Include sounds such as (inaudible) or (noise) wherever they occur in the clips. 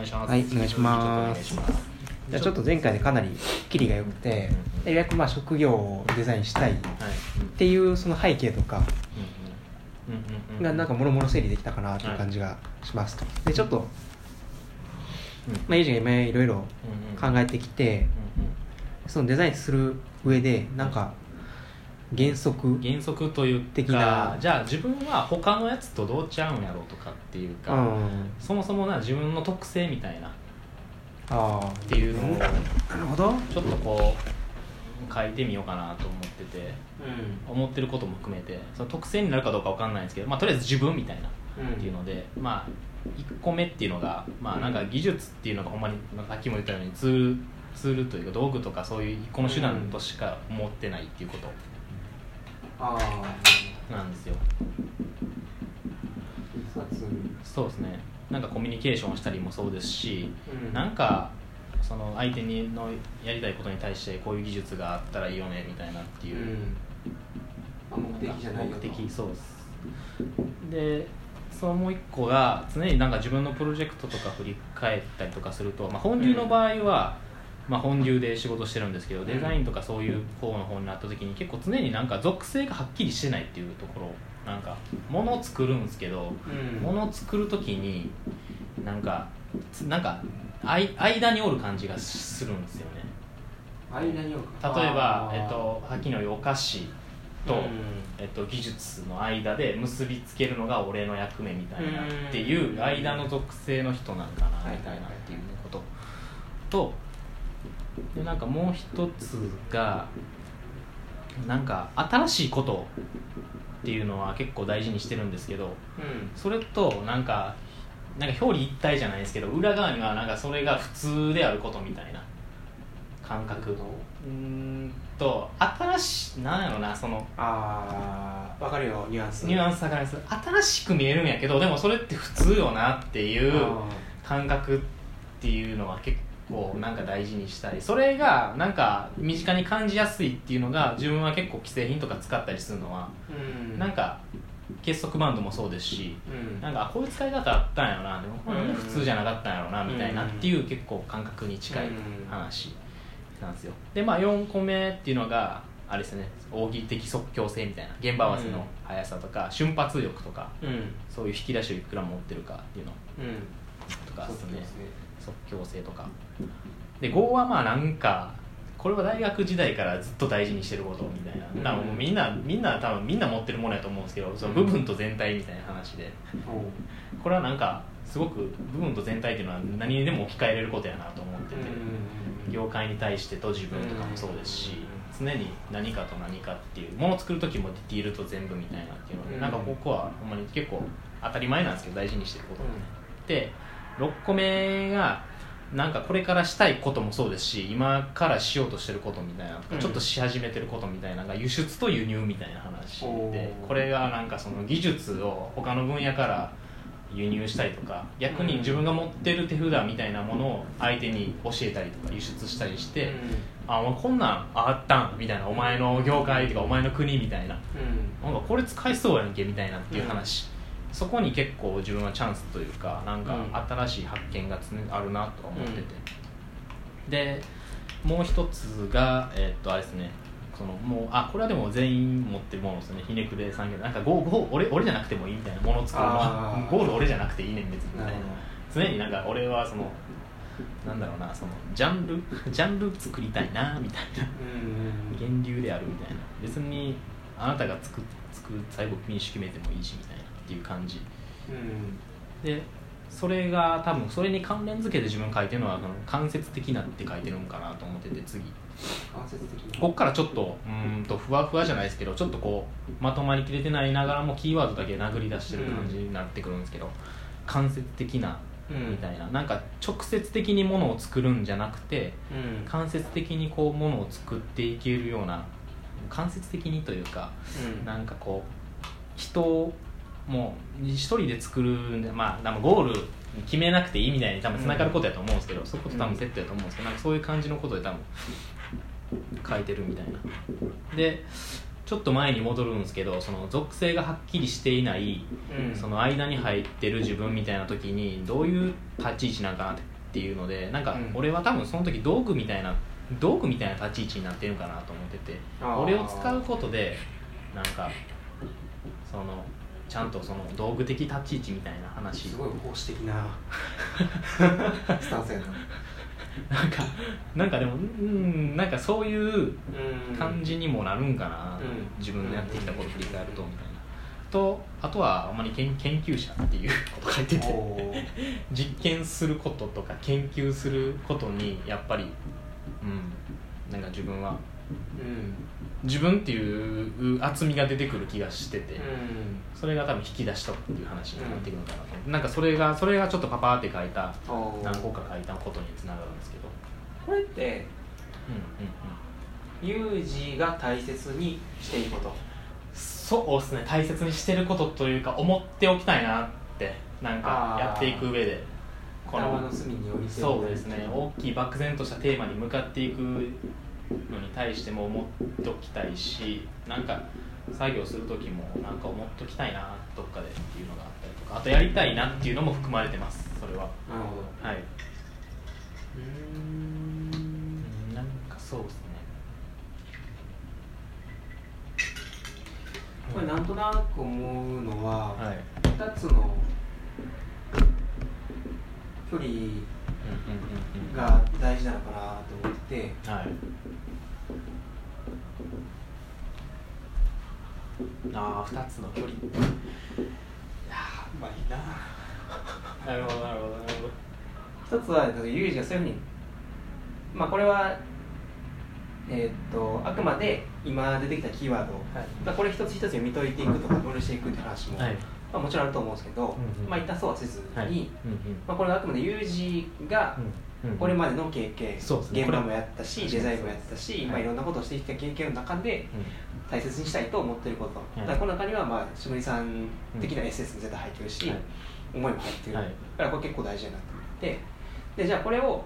願いします。はいお願いします。じゃあちょっと前回でかなりキリが良くて、ようやくまあ職業をデザインしたいっはいていうその背景とかがなんかもろもろ整理できたかなという感じがしますと。でちょっと、まあ、ユージが今いろいろ考えてきてそのデザインする上でなんか原則原則という的かなじゃあ自分は他のやつとどうちゃうんやろうとかっていううか、ん。そもそもな自分の特性みたいな。っああていうのをなるほど。ちょっとこう書いてみようかなと思っててう思ってることも含めてその特性になるかどうかわかんないんですけど、まあ、とりあえず自分みたいなっん。ていうので、まあ1個目っていうのが、まあ、なんか技術っていうのがほんまにまあさっきも言ったようにツールツールというか道具とかそういう一個の手段としか思ってないっていうこと。ああなんですよ。そうですね。なんかコミュニケーションをしたりもそうですし、うん。なんかその相手にのやりたいことに対してこういう技術があったらいいよねみたいなっていう、あ目的じゃない目的そうです。でそのもう一個が常になんか自分のプロジェクトとか振り返ったりとかすると、まあ、本流の場合は、まあ、本流で仕事してるんですけどデザインとかそういう方の方になった時に結構常になんか属性がはっきりしてないっていうところなんか物を作るんですけどうん。物を作る時になんかつなんかあい間におる感じがするんですよね。間におる例えば、えっと、さっきのお菓子と、うん。えっと、技術の間で結びつけるのが俺の役目みたいなっていう間の属性の人なんかなみたいなっていうこと。とでなんかもう一つがなんか新しいことっていうのは結構大事にしてるんですけどうん。それとなんかなんか表裏一体じゃないですけど裏側にはなんかそれが普通であることみたいな感覚。うーんと新しいなんやろなそのああわかるよニュアンス。ニュアンスわかります？新しく見えるんやけどでもそれって普通よなっていうあ感覚っていうのは結構なんか大事にしたいそれがなんか身近に感じやすいっていうのが自分は結構既製品とか使ったりするのはーうん。なんか結束バンドもそうですしうん。なんかあこういう使い方あったんやろなでもこれうん。普通じゃなかったんやろなみたいなっていう結構感覚に近いうん話なんですよ。でまあ4個目っていうのがあれですね奥義的即興性みたいな現場合わせの速さとか瞬発力とかうん。そういう引き出しをいくら持ってるかっていうのうん。とかですね即興性とか。で5はまあなんかこれは大学時代からずっと大事にしてることみたいうん。な多分もうみんなみんな多分みんな持ってるものやと思うんですけどその部分と全体みたいな話で。これはなんかすごく部分と全体っていうのは何にでも置き換えれることやなと思ってて、業界に対してと自分とかもそうですし、常に何かと何かっていうものを作る時もディティールと全部みたいなっていうので、うん。なんかここはほんまに結構当たり前なんですけど大事にしてることで、で6個目がなんかこれからしたいこともそうですし今からしようとしてることみたいな、うん。ちょっとし始めてることみたいなのが輸出と輸入みたいな話おでー。これがなんかその技術を他の分野から輸入したりとか逆に自分が持ってる手札みたいなものを相手に教えたりとか輸出したりして、あもうこんなんあったんみたいなお前の業界とかお前の国みたいな。なんかこれ使いそうやんけみたいなっていう話、そこに結構自分はチャンスというかなんかうん。新しい発見があるなとは思ってて、でもう一つがえっとあれですね。そのもうあこれはでも全員持ってるものですね。ひねくれ産業なんかゴーゴー俺俺じゃなくてもいいみたいなものを作るのは (laughs) ゴール俺じゃなくていいねん別にみたいな。常になんか俺はそのなんだろうなそのジャンル？ジャンル作りたいなみたいな。うん。源流であるみたいな。別にあなたが作作る最後民主決めてもいいしみたいなっていう感じ。うん。でそれが多分それに関連付けて自分書いてるのはその間接的なって書いてるんかなと思ってて次。間接的な。こっからちょっとうーんとふわふわじゃないですけどちょっとこうまとまりきれてないながらもキーワードだけ殴り出してる感じになってくるんですけど、間接的なみたいな、なんか直接的にものを作るんじゃなくてうん。間接的にこうものを作っていけるような間接的にというかうん。なんかこう人をもう一人で作るんでまあ多分ゴール決めなくていいみたいに多分つながることやと思うんですけど、そういうこと多分セットやと思うんですけどなんかそういう感じのことで多分書いてるみたいな。でちょっと前に戻るんですけどその属性がはっきりしていない、うん。その間に入ってる自分みたいな時にどういう立ち位置なんかなっていうのでなんかうん。俺は多分その時道具みたいな道具みたいな立ち位置になってるかなと思ってて俺を使うことでなんかそのちゃんとその道具的立ち位置みたいな話。すごい奉仕的な。(laughs) スタンスやな。なんかなんかでもうんなんかそういううん。感じにもなるんかな、うん。自分のやってきたことを振り返るとみたいな。とあとはあんまり研研究者っていうこと書いてて。実験することとか研究することにやっぱりうんなんか自分はうん自分っていう厚みが出てくる気がしてて、うん。それが多分引き出したっていう話になってくるのかなと思って、なんかそれがそれがちょっとパパーって書いた何個か書いたことにつながるんですけど。これってうんうんうん。有事が大切にしていること。そうですね大切にしてることというか思っておきたいなってなんかやっていく上で。こ頭のそうですね。大きい漠然としたテーマに向かっていくのに対しても思っておきたいしなんか作業する時もなんか思っておきたいなどっかでっていうのがあったりとかあとやりたいなっていうのも含まれてますそれは。なるほど。はい。うん。うんなんかそうですね。これなんとなく思うのは、はい。2つの距離が大事なのかなと思っててはい。ああ、二つの距離。いやー、うまいな。(laughs) なるほど、なるほど、なるほど。一つはユージがそういうふうにまあこれはえーっとあくまで今出てきたキーワード、はいまあこれ一つ一つ読み解いていくとか分類していくって話も、はい。まあ、もちろんあると思うんですけど、うんうん。まあ一旦そうはせずに、はい。うんうん。まあ、これはあくまでユージがうんうん。これまでの経験、そうですね。現場もやったしデザインもやったし、はい。まあ、いろんなことをしてきた経験の中で大切にしたいと思っていること、い。だからこの中にはまあ職人さん的なエッセンスも絶対入ってるし、はい。思いも入ってる、はい。だからこれ結構大事だなと思ってでじゃあこれをも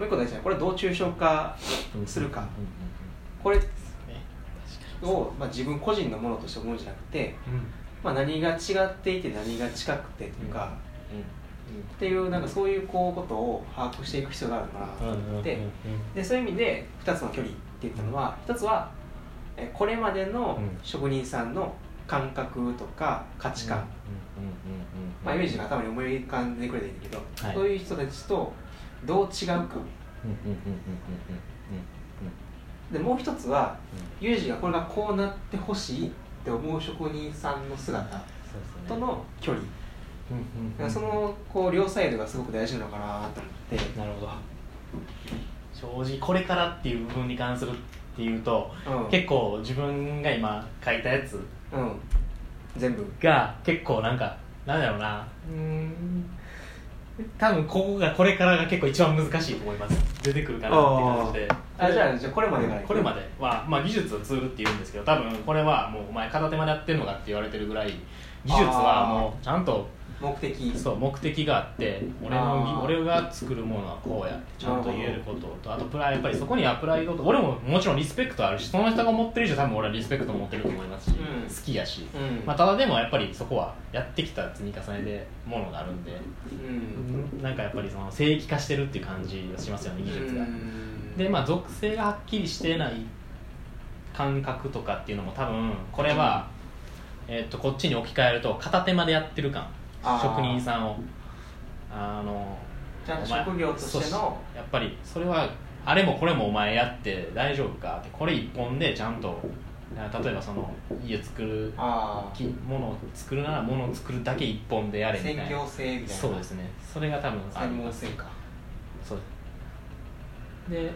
う一個大事なこれどう抽象化うんするかうんうん。これを、まあ、自分個人のものとして思うんじゃなくて、に。まあ、何が違っていて何が近くてとか、うん。っていうなんかそういうこうことを把握していく必要があるのかなとうん。思って、でそういう意味で2つの距離って言ったのは1つはえこれまでのうん。職人さんの感覚とか価値観、イメージが頭に思い浮かんでくれていいんだけど、はい。そういう人たちとどう違うか。でもう一つはユージがこれがこうなってほしい。って思う職人さんの姿との距離、うんうんそのこう両サイドがすごく大事なのかなと思って、なるほど。正直これからっていう部分に関するっていうとうん。結構自分が今書いたやつうん、全部。が結構なんかなんだろうな。うーん多分ここがこれからが結構一番難しいと思います。出てくるかなって感じで。あじゃあじゃあこれまでこれまでは、まあ、技術をツールって言うんですけど多分これはもうお前片手間でやってるのかって言われてるぐらい技術はもうちゃんと目的。そう目的があって俺の俺が作るものはこうやってちゃんと言えることとあとプライやっぱりそこにはプライドと俺ももちろんリスペクトあるしその人が持ってる以上多分俺はリスペクト持ってると思いますし、うん。好きやし、うん。まあ、ただでもやっぱりそこはやってきた積み重ねでものがあるんで、うん。なんかやっぱりその聖域化してるっていう感じがしますよね技術が。うんでまあ属性がはっきりしてない感覚とかっていうのも多分これは、えー、とこっちに置き換えると片手間でやってる感職人さんを。あのちゃんと職業としての。やっぱりそれはあれもこれもお前やって大丈夫か？ってこれ一本でちゃんと例えばその家作るものを作るならものを作るだけ一本でやあれみたいな。専業性みたいな。そうですね。それが多分専門性か。そう。で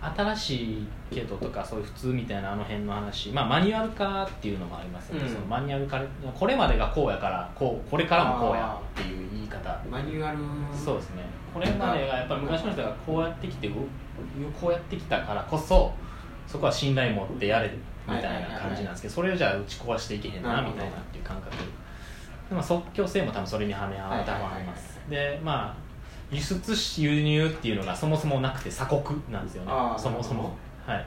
新しいけどとかそういう普通みたいなあの辺の話。まあマニュアル化っていうのもありますよね、うん。そのマニュアル化これまでがこうやからこうこれからもこうやっていう言い方。マニュアル。そうですね。これまでがやっぱり昔の人がこうやってきてうこうやってきたからこそそこは信頼持ってやれみたいな感じなんですけどそれをじゃあ打ち壊していけへんなみたいなっていう感覚。でも即興性も多分それにはめははいはいはい多分ありますでまあ輸出し輸入っていうのがそもそもなくて鎖国なんですよね。そもそも。はい。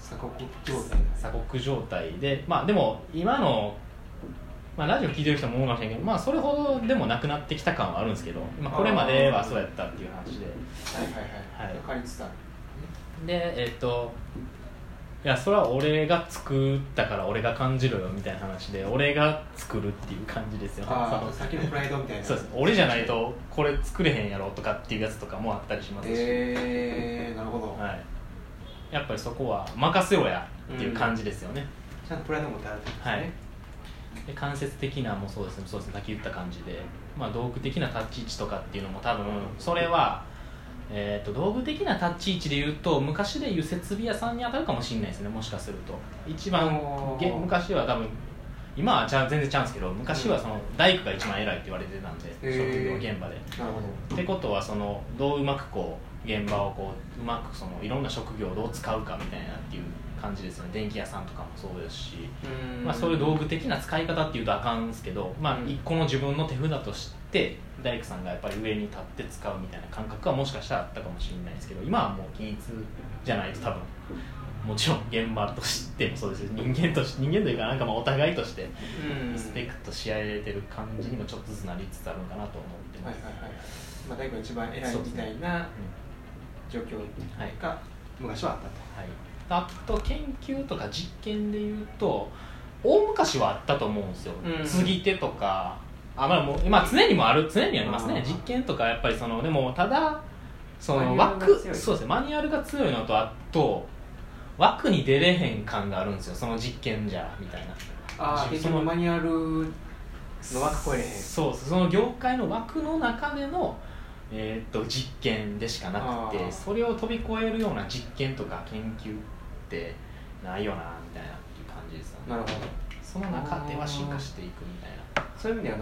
鎖国状態。鎖国状態。でまあでも今のまあ、ラジオ聞いてる人も思うかもしれないけど、まあ、それほどでもなくなってきた感はあるんですけど、まあ、これまではそうやったっていう話で。はいはいはい、はい、分かりつつある。でえっ、といやそれは俺が作ったから俺が感じろよみたいな話で俺が作るっていう感じですよ。あさっきのプライドみたいな。そうです。俺じゃないとこれ作れへんやろとかっていうやつとかもあったりしますし、えー、なるほど、はい、やっぱりそこは任せろやっていう感じですよね、うん、ちゃんとプライド持ってあるってことですね、はい。で間接的なもそうですね。そうですね。さっき言った感じで、まあ、道具的な立ち位置とかっていうのも多分それは、えーと、道具的な立ち位置で言うと昔でいう設備屋さんに当たるかもしれないですねもしかすると。一番昔は多分今はじゃ全然ちゃうんですけど昔はその大工が一番偉いって言われてたんで、うん、職業現場で。なるほど。ってことはそのどううまくこう現場をこううまくそのいろんな職業をどう使うかみたいなっていう感じですよね。電気屋さんとかもそうですし、まあ、そういう道具的な使い方っていうとあかんですけど、まあ、一個の自分の手札として大工さんがやっぱり上に立って使うみたいな感覚はもしかしたらあったかもしれないですけど今はもう均一じゃないと多分。もちろん現場としてもそうです。人間として人間というかなんかまあお互いとしてリスペクトし合えてる感じにもちょっとずつなりつつあるのかなと思ってます、はいはいはい。まあ、大工が一番偉いみたいな状況が昔はあったと。はい。あと研究とか実験でいうと大昔はあったと思うんですよ、うん、継ぎ手とかあ、まあ、もうまあ常にもある常にありますね。実験とかやっぱりそのでもただその枠そうですね。マニュアルが強いのとあと枠に出れへん感があるんですよ。その実験じゃみたいな。ああそのマニュアルの枠超えれへん。そうその業界の枠の中でのえー、と実験でしかなくてそれを飛び越えるような実験とか研究ってないよなみたいなっていう感じですよね。なるほど。その中では進化していくみたいな。そういう意味では